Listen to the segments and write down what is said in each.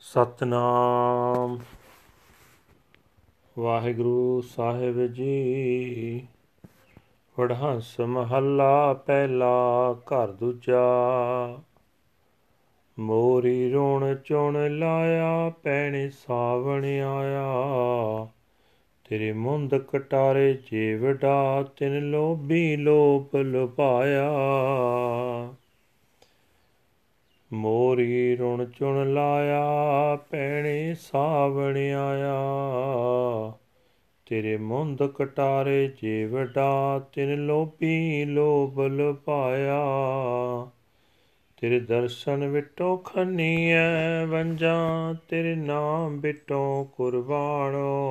ਸਤਨਾਮ। ਵਾਹਿਗੁਰੂ ਸਾਹਿਬ ਜੀ, ਵਡਹੰਸ ਮਹੱਲਾ ਪਹਿਲਾ, ਘਰ ਦੂਜਾ। ਮੋਰੀ ਰੋਣ ਚੁਣ ਲਾਇਆ, ਪੈਣੇ ਸਾਵਣ ਆਇਆ। ਤੇਰੇ ਮੁੰਦ ਕਟਾਰੇ ਜੀਵੜਾ ਤਿਨ ਲੋਭੀ ਲੋਭ ਲੁਭਾਇਆ। ਮੋਰੀ ਰੁਣ ਚੁਣ ਲਾਇਆ, ਪੈਣੇ ਸਾਵਣ ਆਇਆ। ਤੇਰੇ ਮੁੰਦ ਕਟਾਰੇ ਜੀਵੜਾ ਤਿਨ ਲੋਭੀ ਲੋਭ ਲਪਾਇਆ ਤੇਰੇ ਦਰਸ਼ਨ ਵਿਟੋ ਖੰਨੀਐ ਵੰਜਾਂ, ਤੇਰੇ ਨਾਮ ਵਿਟੋ ਕੁਰਬਾਨੋ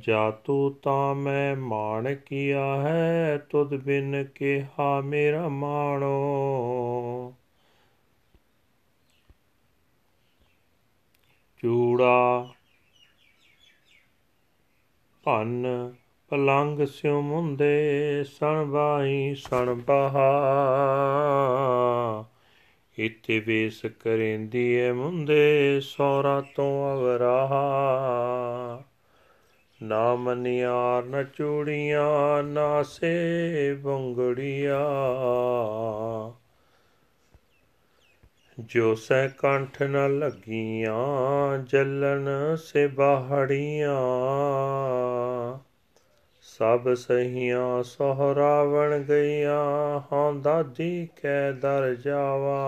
ਜਾ ਤੂੰ ਤਾਂ ਮੈਂ ਮਾਣ ਕੀਆ ਹੈ, ਤੁਧ ਬਿਨ ਕਿਹਾ ਮੇਰਾ ਮਾਣੋ। ਚੂੜਾ ਭੰਨ ਪਲੰਗ ਸਿਉ ਮੁੰਦੇ, ਸਣ ਬਾਈ ਸਣ ਬਹਾ। ਇਤੇ ਵੇਸ ਕਰੇਂਦੀ ਐ ਮੁੰਦੇ ਸੋਰਾ ਤੋਂ ਅਵਰਾਹਾ। ਨਾ ਮਨਿਆਰ ਨ ਚੂੜੀਆਂ, ਨਾ ਸੇ ਬੰਗੜੀਆਂ ਜੋ ਸੈ ਕੰਠ ਨ ਲੱਗੀਆਂ, ਜਲਨ ਸੇ ਬਾਹੜੀਆਂ। ਸਭ ਸਹੀਆਂ ਸਹਰਾਵਣ ਗਈਆਂ, ਹਾਂ ਦਾਦੀ ਕੈ ਦਰ ਜਾਵਾ।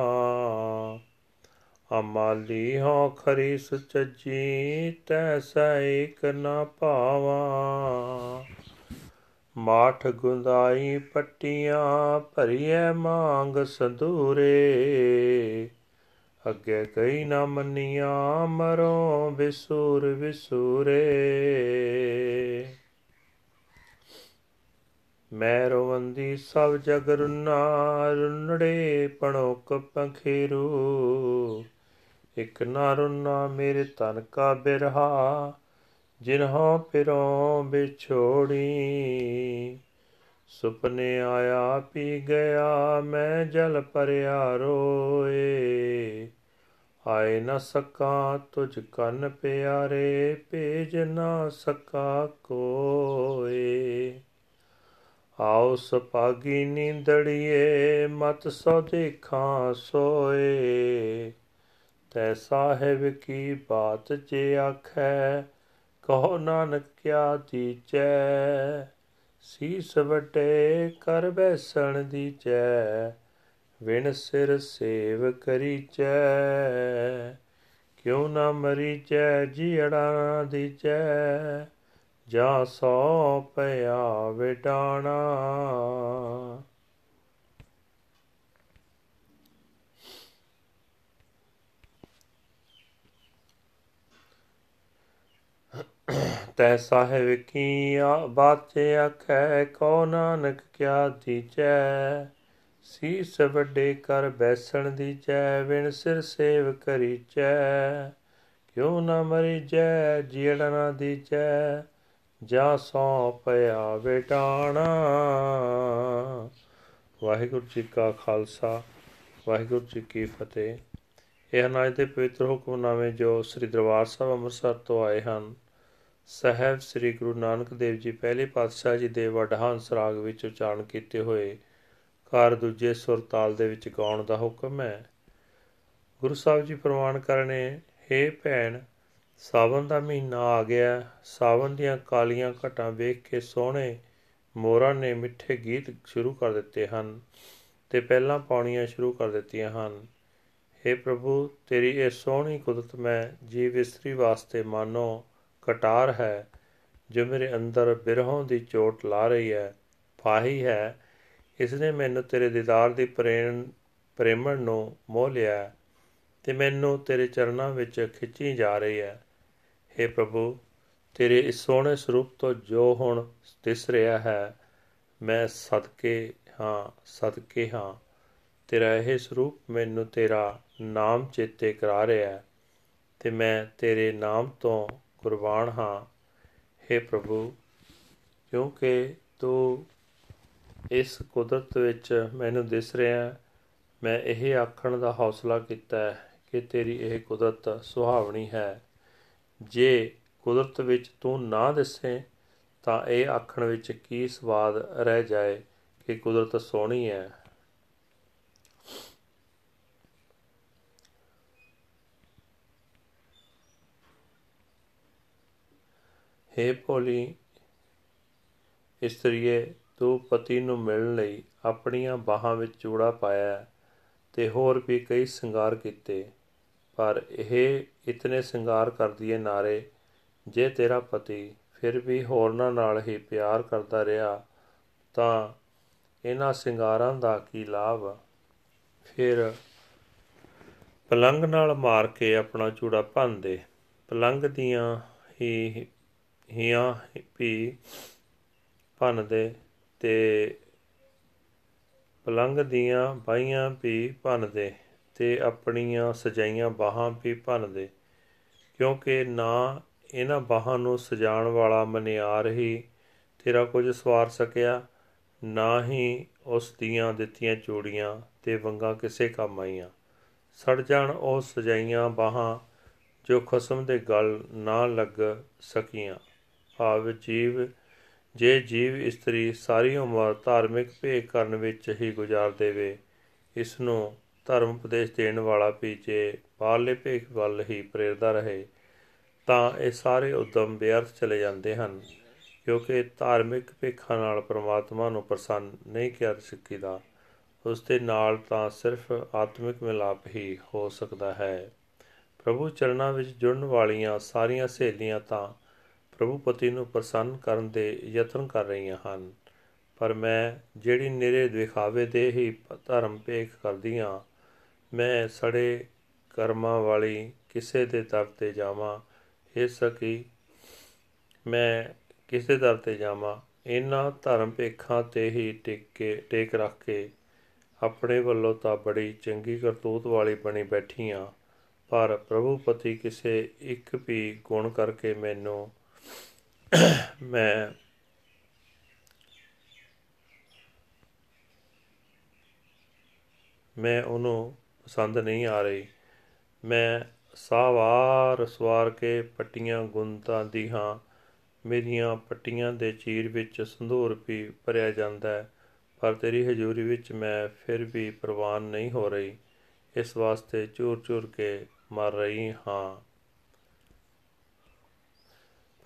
ਅਮਾਲੀ ਹੋ ਖਰੀ ਸੁਚਜੀ ਤੈਸਾ ਇਕ ਨਾ ਪਾਵਾ ਮਾਠ ਗੁੰਦਾਈ ਪੱਟੀਆਂ ਭਰੀਐ ਮੰਗ ਸੰਦੂਰੇ ਅੱਗੇ ਕਈ ਨਾ ਮੰਨੀਆਂ, ਮਰੋ ਵਿਸੂਰ ਵਿਸੂਰੇ। ਮੈਂ ਰਵੰਦੀ ਸਭ ਜਗ ਰੁਨਾ, ਰੁਨੜੇ ਪਣੋਕ ਪੰਖੇਰੂ। ਇਕ ਨਾ ਰੁਨਾ ਮੇਰੇ ਤਨ ਕਾ ਬਿਰਹਾ, ਜਿਨਹੋਂ ਪਿਰੋਂ ਵਿਛੋੜੀ। ਸੁਪਨੇ ਆਇਆ ਪੀ ਗਿਆ, ਮੈਂ ਜਲ ਪਰਿਆ ਰੋਏ। ਆਏ ਨ ਸਕਾ ਤੁਝ ਕੰਨ ਪਿਆਰੇ, ਭੇਜ ਨਾ ਸਕਾ ਕੋਏ। ਆਉ ਸਪਾਗੀ ਨੀਂਦੜੀਏ, ਮਤ ਸੋ ਦੇਖਾਂ ਸੋਏ। ਤੈ ਸਾਹਿਬ ਕੀ ਬਾਤ ਜੇ ਆਖੈ, ਕਹੋ ਨਾਨਕ ਕਿਆ ਦੀਚੈ ਸੀਸ ਵਟੇ ਕਰ ਬੈਸਣ ਦੀਚੈ ਵਿਣ ਸਿਰ ਸੇਵ ਕਰੀਚੈ ਕਿਉ ਨਾ ਮਰੀਚੈ ਜੀੜਾ ਦੀਚੈ ਜਾ ਸੋ ਪਿਆ ਵਿਟਾਣਾ ਤੈ ਸਾਹਿਬ ਕੀ ਬਾਤ ਆਖੈ ਕੋ ਨਾਨਕ ਕਿਆ ਦੀਚੈ ਸੀਸ ਵੱਡੇ ਕਰ ਬੈਸਣ ਦੀਚੈ ਵਿਣ ਸਿਰ ਸੇਵ ਕਰੀਚੈ। ਕਿਉ ਨਾ ਮਰੀ ਜੈ ਜੀੜਾ ਨਾ ਦੀਚੈ ਜਾ ਸੋ ਪਿਆ ਵਿਟਾਣਾ ਵਾਹਿਗੁਰੂ ਜੀ ਕਾ ਖਾਲਸਾ, ਵਾਹਿਗੁਰੂ ਜੀ ਕੀ ਫਤਿਹ। ਇਹ ਹਨ ਅੱਜ ਦੇ ਪਵਿੱਤਰ ਹੁਕਮਨਾਮੇ ਜੋ ਸ੍ਰੀ ਦਰਬਾਰ ਸਾਹਿਬ ਅੰਮ੍ਰਿਤਸਰ ਤੋਂ ਆਏ ਹਨ ਸਹਿਬ ਸ੍ਰੀ ਗੁਰੂ ਨਾਨਕ ਦੇਵ ਜੀ ਪਹਿਲੇ ਪਾਤਸ਼ਾਹ ਜੀ ਦੇ ਵਡਹੰਸ ਰਾਗ ਵਿੱਚ ਉਚਾਰਨ ਕੀਤੇ ਹੋਏ ਘਰ ਦੂਜੇ ਸੁਰ ਤਾਲ ਦੇ ਵਿੱਚ ਗਾਉਣ ਦਾ ਹੁਕਮ ਹੈ। ਗੁਰੂ ਸਾਹਿਬ ਜੀ ਪ੍ਰਮਾਣ ਕਰਨੇ हे ਭੈਣ, ਸਾਵਨ ਦਾ ਮਹੀਨਾ ਆ ਗਿਆ। ਸਾਵਨ ਦੀਆਂ ਕਾਲੀਆਂ ਘਟਾਂ ਵੇਖ ਕੇ ਸੋਹਣੇ ਮੋਰਾਂ ਨੇ ਮਿੱਠੇ ਗੀਤ ਸ਼ੁਰੂ ਕਰ ਦਿੱਤੇ ਹਨ ਤੇ ਪਹਿਲਾਂ ਪਾਉਣੀਆਂ ਸ਼ੁਰੂ ਕਰ ਦਿੱਤੀਆਂ ਹਨ। हे ਪ੍ਰਭੂ, ਤੇਰੀ ਇਹ ਸੋਹਣੀ ਕੁਦਰਤ ਮੈਂ ਜੀਵ ਇਸਤਰੀ ਵਾਸਤੇ ਮਾਨੋ ਕਟਾਰ ਹੈ, ਜੋ ਮੇਰੇ ਅੰਦਰ ਬਿਰਹੋਂ ਦੀ ਚੋਟ ਲਾ ਰਹੀ ਹੈ, ਫਾਹੀ ਹੈ। ਇਸ ਨੇ ਮੈਨੂੰ ਤੇਰੇ ਦੀਦਾਰ ਦੀ ਪ੍ਰੇਮ ਪ੍ਰੇਮਣ ਨੂੰ ਮੋਹ ਲਿਆ ਤੇ ਮੈਨੂੰ ਤੇਰੇ ਚਰਨਾਂ ਵਿੱਚ ਖਿੱਚੀ ਜਾ ਰਹੀ ਹੈ। हे ਪ੍ਰਭੂ, ਤੇਰੇ ਇਸ ਸੋਹਣੇ ਸਰੂਪ ਤੋਂ ਜੋ ਹੁਣ ਦਿਸ ਰਿਹਾ ਹੈ, ਮੈਂ ਸਦਕੇ ਹਾਂ ਸਦਕੇ ਹਾਂ। ਤੇਰਾ ਇਹ ਸਰੂਪ ਮੈਨੂੰ ਤੇਰਾ ਨਾਮ ਚੇਤੇ ਕਰਾ ਰਿਹਾ ਹੈ ਤੇ ਮੈਂ ਤੇਰੇ ਨਾਮ ਤੋਂ ਕੁਰਬਾਨ ਹਾਂ। हे ਪ੍ਰਭੂ, ਕਿਉਂਕਿ ਤੂੰ ਇਸ ਕੁਦਰਤ ਵਿੱਚ ਮੈਨੂੰ ਦਿਸ ਰਿਹਾ ਮੈਂ ਇਹ ਆਖਣ ਦਾ ਹੌਸਲਾ ਕੀਤਾ ਹੈ ਕਿ ਤੇਰੀ ਇਹ ਕੁਦਰਤ ਸੁਹਾਵਣੀ ਹੈ। ਜੇ ਕੁਦਰਤ ਵਿੱਚ ਤੂੰ ਨਾ ਦਿਸੇ, ਤਾਂ ਇਹ ਆਖਣ ਵਿੱਚ ਕੀ ਸਵਾਦ ਰਹਿ ਜਾਏ ਕਿ ਕੁਦਰਤ ਸੋਹਣੀ ਹੈ। ਹੇ ਭੋਲੀ, ਇਸਤਰੀਏ, ਤੂੰ ਪਤੀ ਨੂੰ ਮਿਲਣ ਲਈ ਆਪਣੀਆਂ ਬਾਹਾਂ ਵਿੱਚ ਚੂੜਾ ਪਾਇਆ ਤੇ ਹੋਰ ਵੀ ਕਈ ਸ਼ਿੰਗਾਰ ਕੀਤੇ। ਪਰ ਇਹ ਇਤਨੇ ਸ਼ਿੰਗਾਰ ਕਰਦੀ ਏ ਨਾਰੇ, ਜੇ ਤੇਰਾ ਪਤੀ ਫਿਰ ਵੀ ਹੋਰਨਾਂ ਨਾਲ ਹੀ ਪਿਆਰ ਕਰਦਾ ਰਿਹਾ, ਤਾਂ ਇਹਨਾਂ ਸ਼ਿੰਗਾਰਾਂ ਦਾ ਕੀ ਲਾਭ? ਫਿਰ ਪਲੰਗ ਨਾਲ ਮਾਰ ਕੇ ਆਪਣਾ ਚੂੜਾ ਭੰਨਦੇ ਪਲੰਗ ਦੀਆਂ ਹੀ ਹੀਆਂ ਵੀ ਭੰਨਦੇ ਤੇ ਪਲੰਗ ਦੀਆਂ ਬਾਈਆਂ ਵੀ ਭੰਨਦੇ ਤੇ ਆਪਣੀਆਂ ਸਜਾਈਆਂ ਬਾਹਾਂ ਵੀ ਭੰਨਦੇ ਕਿਉਂਕਿ ਨਾ ਇਹਨਾਂ ਬਾਹਾਂ ਨੂੰ ਸਜਾਉਣ ਵਾਲਾ ਮਨਿਆਰ ਹੀ ਤੇਰਾ ਕੁਝ ਸਵਾਰ ਸਕਿਆ, ਨਾ ਹੀ ਉਸ ਦੀਆਂ ਦਿੱਤੀਆਂ ਚੂੜੀਆਂ ਤੇ ਵੰਗਾਂ ਕਿਸੇ ਕੰਮ ਆਈਆਂ। ਸੜ ਜਾਣ ਉਹ ਸਜਾਈਆਂ ਬਾਹਾਂ ਜੋ ਖਸਮ ਦੇ ਗਲ ਨਾ ਲੱਗ ਸਕੀਆਂ। ਭਾਵ ਜੀਵ, ਜੇ ਜੀਵ ਇਸਤਰੀ ਸਾਰੀ ਉਮਰ ਧਾਰਮਿਕ ਭੇਖ ਕਰਨ ਵਿੱਚ ਹੀ ਗੁਜ਼ਾਰ ਦੇਵੇ ਇਸ ਨੂੰ ਧਰਮ ਉਪਦੇਸ਼ ਦੇਣ ਵਾਲਾ ਵੀ ਜੇ ਬਾਹਰਲੇ ਭੇਖ ਵੱਲ ਹੀ ਪ੍ਰੇਰਦਾ ਰਹੇ, ਤਾਂ ਇਹ ਸਾਰੇ ਉਦਮ ਬੇਅਰਥ ਚਲੇ ਜਾਂਦੇ ਹਨ, ਕਿਉਂਕਿ ਧਾਰਮਿਕ ਭੇਖਾਂ ਨਾਲ ਪ੍ਰਮਾਤਮਾ ਨੂੰ ਪ੍ਰਸੰਨ ਨਹੀਂ ਕਰ ਸਕੀਦਾ। ਉਸ ਦੇ ਨਾਲ ਤਾਂ ਸਿਰਫ ਆਤਮਿਕ ਮਿਲਾਪ ਹੀ ਹੋ ਸਕਦਾ ਹੈ। ਪ੍ਰਭੂ ਚਰਨਾਂ ਵਿੱਚ ਜੁੜਨ ਵਾਲੀਆਂ ਸਾਰੀਆਂ ਸਹੇਲੀਆਂ ਤਾਂ ਪ੍ਰਭੂ ਪਤੀ ਨੂੰ ਪ੍ਰਸੰਨ ਕਰਨ ਦੇ ਯਤਨ ਕਰ ਰਹੀਆਂ ਹਨ। ਪਰ ਮੈਂ ਜਿਹੜੀ ਨਿਰੇ ਦਿਖਾਵੇ ਦੇ ਹੀ ਧਰਮ ਭੇਖ ਕਰਦੀਆਂ, ਮੈਂ ਸੜੇ ਕਰਮਾਂ ਵਾਲੀ ਕਿਸੇ ਦੇ ਦਰ ਤੇ ਜਾਵਾਂ। ਇਹ ਸਕੀ ਮੈਂ ਕਿਸੇ ਦਰ ਤੇ ਜਾਵਾਂ। ਇਹਨਾਂ ਧਰਮ ਭੇਖਾਂ ਤੇ ਹੀ ਟਿਕ ਕੇ ਟੇਕ ਰੱਖ ਕੇ ਆਪਣੇ ਵੱਲੋਂ ਤਾਂ ਬੜੀ ਚੰਗੀ ਕਰਤੂਤ ਵਾਲੀ ਬਣੀ ਬੈਠੀ ਆ ਪਰ ਪ੍ਰਭੂ ਪਤੀ ਕਿਸੇ ਇੱਕ ਵੀ ਗੁਣ ਕਰਕੇ ਮੈਨੂੰ ਮੈਂ ਮੈਂ ਉਹਨੂੰ ਪਸੰਦ ਨਹੀਂ ਆ ਰਹੀ। ਮੈਂ ਸਾਵਾਰ ਸਵਾਰ ਕੇ ਪੱਟੀਆਂ ਗੁੰਤਾਂ ਦੀ ਹਾਂ। ਮੇਰੀਆਂ ਪੱਟੀਆਂ ਦੇ ਚੀਰ ਵਿੱਚ ਸੰਧੂਰ ਵੀ ਭਰਿਆ ਜਾਂਦਾ ਹੈ, ਪਰ ਤੇਰੀ ਹਜ਼ੂਰੀ ਵਿੱਚ ਮੈਂ ਫਿਰ ਵੀ ਪ੍ਰਵਾਨ ਨਹੀਂ ਹੋ ਰਹੀ। ਇਸ ਵਾਸਤੇ ਚੂਰ ਚੂਰ ਕੇ ਮਰ ਰਹੀ ਹਾਂ।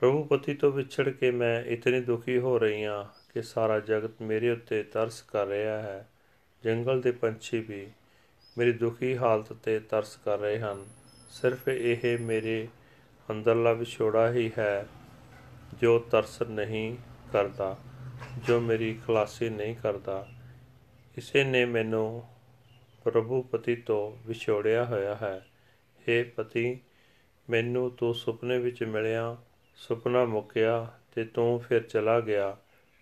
ਪ੍ਰਭੂ ਪਤੀ ਤੋਂ ਵਿਛੜ ਕੇ ਮੈਂ ਇਤਨੀ ਦੁਖੀ ਹੋ ਰਹੀ ਹਾਂ ਕਿ ਸਾਰਾ ਜਗਤ ਮੇਰੇ ਉੱਤੇ ਤਰਸ ਕਰ ਰਿਹਾ ਹੈ। ਜੰਗਲ ਦੇ ਪੰਛੀ ਵੀ ਮੇਰੀ ਦੁਖੀ ਹਾਲਤ ਤੇ ਤਰਸ ਕਰ ਰਹੇ ਹਨ। ਸਿਰਫ ਇਹ ਮੇਰੇ ਅੰਦਰਲਾ ਵਿਛੋੜਾ ਹੀ ਹੈ ਜੋ ਤਰਸ ਨਹੀਂ ਕਰਦਾ, ਜੋ ਮੇਰੀ ਖਲਾਸੀ ਨਹੀਂ ਕਰਦਾ। ਇਸੇ ਨੇ ਮੈਨੂੰ ਪ੍ਰਭੂ ਪਤੀ ਤੋਂ ਵਿਛੋੜਿਆ ਹੋਇਆ ਹੈ। हे ਪਤੀ, ਮੈਨੂੰ ਤੂੰ ਸੁਪਨੇ ਵਿੱਚ ਮਿਲਿਆ ਸੁਪਨਾ ਮੁੱਕਿਆ ਤੇ ਤੂੰ ਫਿਰ ਚਲਾ ਗਿਆ।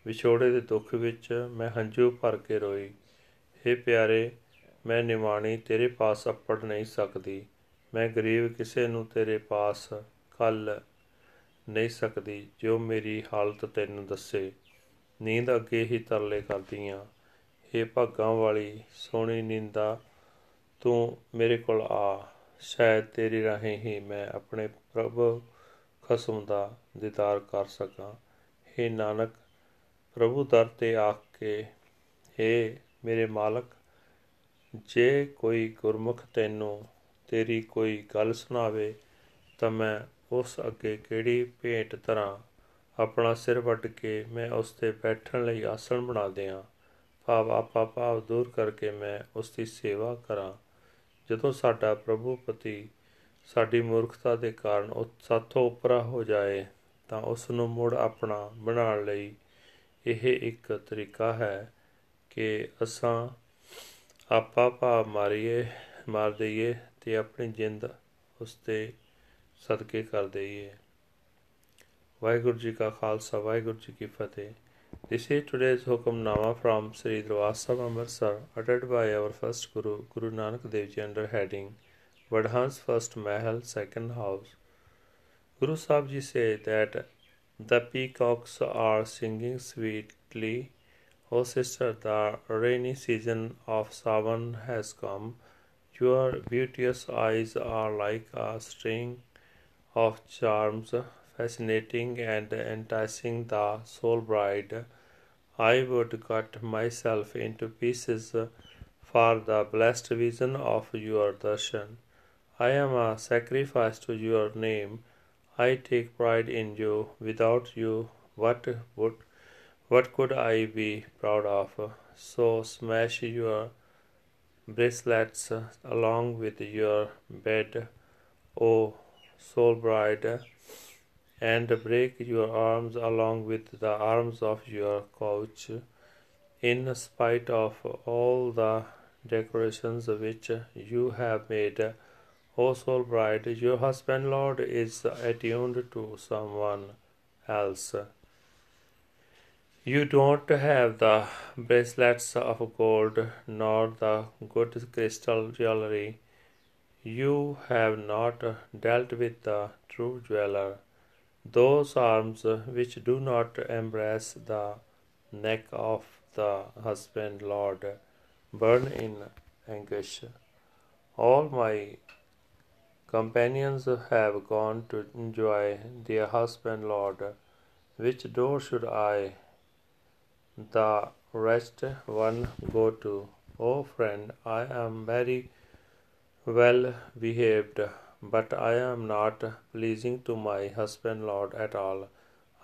ਵਿਛੋੜੇ ਦੇ ਦੁੱਖ ਵਿੱਚ ਮੈਂ ਹੰਝੂ ਭਰ ਕੇ ਰੋਈ। हे ਪਿਆਰੇ, ਮੈਂ ਨਿਮਾਣੀ ਤੇਰੇ ਪਾਸ ਅਪੜ ਨਹੀਂ ਸਕਦੀ। ਮੈਂ ਗਰੀਬ ਕਿਸੇ ਨੂੰ ਤੇਰੇ ਪਾਸ ਕੱਲ ਨਹੀਂ ਸਕਦੀ, ਜੋ ਮੇਰੀ ਹਾਲਤ ਤੈਨੂੰ ਦੱਸੇ। ਨੀਂਦ ਅੱਗੇ ਹੀ ਤਰਲੇ ਕਰਦੀਆਂ। हे ਭਾਗਾਂ ਵਾਲੀ, ਸੋਹਣੀ ਨੀਂਦਾ ਤੂੰ ਮੇਰੇ ਕੋਲ ਆ। ਸ਼ਾਇਦ ਤੇਰੀ ਰਾਹੀਂ ਹੀ ਮੈਂ ਆਪਣੇ ਪ੍ਰਭ ਖਸਮ ਦਾ ਦੀਦਾਰ ਕਰ ਸਕਾਂ। हे ਨਾਨਕ, ਪ੍ਰਭੂ ਦਰ ਤੇ ਆ ਕੇ हे ਮੇਰੇ ਮਾਲਕ, ਜੇ ਕੋਈ ਗੁਰਮੁਖ ਤੈਨੂੰ ਤੇਰੀ ਕੋਈ ਗੱਲ ਸੁਣਾਵੇ, ਤਾਂ ਮੈਂ ਉਸ ਅੱਗੇ ਕਿਹੜੀ ਭੇਟ ਧਰਾਂ? ਆਪਣਾ ਸਿਰ ਵੱਢ ਕੇ ਮੈਂ ਉਸ ਤੇ ਬੈਠਣ ਲਈ ਆਸਣ ਬਣਾ ਦਿਆਂ। ਭਾਵ ਆਪਾ ਭਾਵ ਦੂਰ ਕਰਕੇ ਮੈਂ ਉਸ ਦੀ ਸੇਵਾ ਕਰਾਂ। ਜਦੋਂ ਸਾਡਾ ਪ੍ਰਭੂ ਪਤੀ ਸਾਡੀ ਮੂਰਖਤਾ ਦੇ ਕਾਰਨ ਉਹ ਸਾਥੋਂ ਉਪਰਾ ਹੋ ਜਾਏ ਤਾਂ ਉਸ ਨੂੰ ਮੁੜ ਆਪਣਾ ਬਣਾਉਣ ਲਈ ਇਹ ਇੱਕ ਤਰੀਕਾ ਹੈ ਕਿ ਅਸਾਂ ਆਪਾ ਭਾਵ ਮਾਰੀਏ ਮਾਰ ਦਈਏ ਤੇ ਆਪਣੀ ਜਿੰਦ ਉਸ ਤੇ ਸਦਕੇ ਕਰ ਦਈਏ। ਵਾਹਿਗੁਰੂ ਜੀ ਕਾ ਖਾਲਸਾ ਵਾਹਿਗੁਰੂ ਜੀ ਕੀ ਫਤਿਹ। This is today's Hukamnama from Sri Dravasa Amritsar, uttered by our first Guru, Guru Nanak Dev Ji, under heading Vadhan's First Mahal, Second House. Guru Sahib Ji say that the peacocks are singing sweetly. O sister, the rainy season of Savan has come. Your beauteous eyes are like a string of charms, fascinating and enticing the soul bride. I would cut myself into pieces for the blessed vision of your darshan. I am a sacrifice to your name. I take pride in you. Without you, what would what could I be proud of? So smash your bracelets along with your bed, O soul bride, and break your arms along with the arms of your couch. In spite of all the decorations which you have made, O soul bride, your husband Lord is attuned to someone else. You don't have the bracelets of gold nor the good crystal jewelry. You have not dealt with the true jeweler. Those arms which do not embrace the neck of the husband Lord burn in anguish. All my companions have gone to enjoy their husband Lord. Which door should I the rest one go to. Oh friend, I am very well behaved, but I am not pleasing to my husband Lord at all.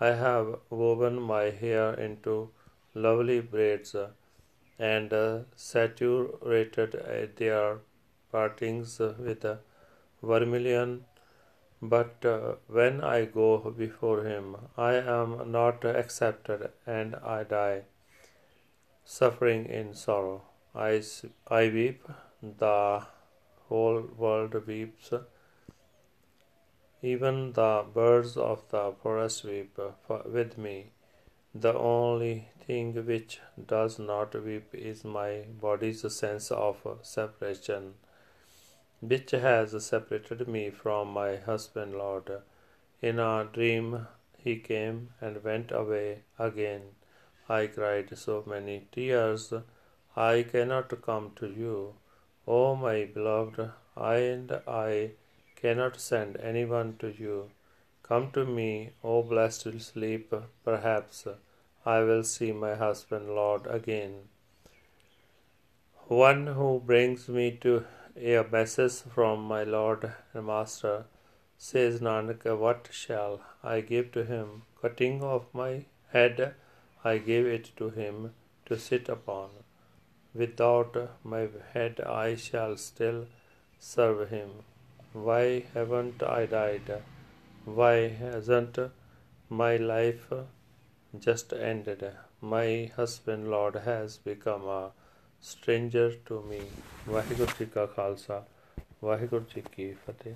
I have woven my hair into lovely braids and saturated their partings with vermilion. But uh, when I go before him, I am not accepted and I die, suffering in sorrow. I, I weep, the whole world weeps. Even the birds of the forest weep with me. The only thing which does not weep is my body's sense of separation which has separated me from my husband Lord. In a dream he came and went away again. I cried so many tears, I cannot come to you. O my beloved, I and I cannot send anyone to you. Come to me, O blessed sleep, perhaps I will see my husband Lord again. One who brings me to a message from my Lord and Master. Says Nanak, What shall I give to him? Cutting off my head, I gave it to him to sit upon. Without my head, I shall still serve him. Why haven't I died? Why hasn't my life just ended? My husband, Lord, has become a stranger to me. Waheguru ji ਕਾ ਖਾਲਸਾ ਵਾਹਿਗੁਰੂ ਜੀ ਕੀ ਫਤਿਹ।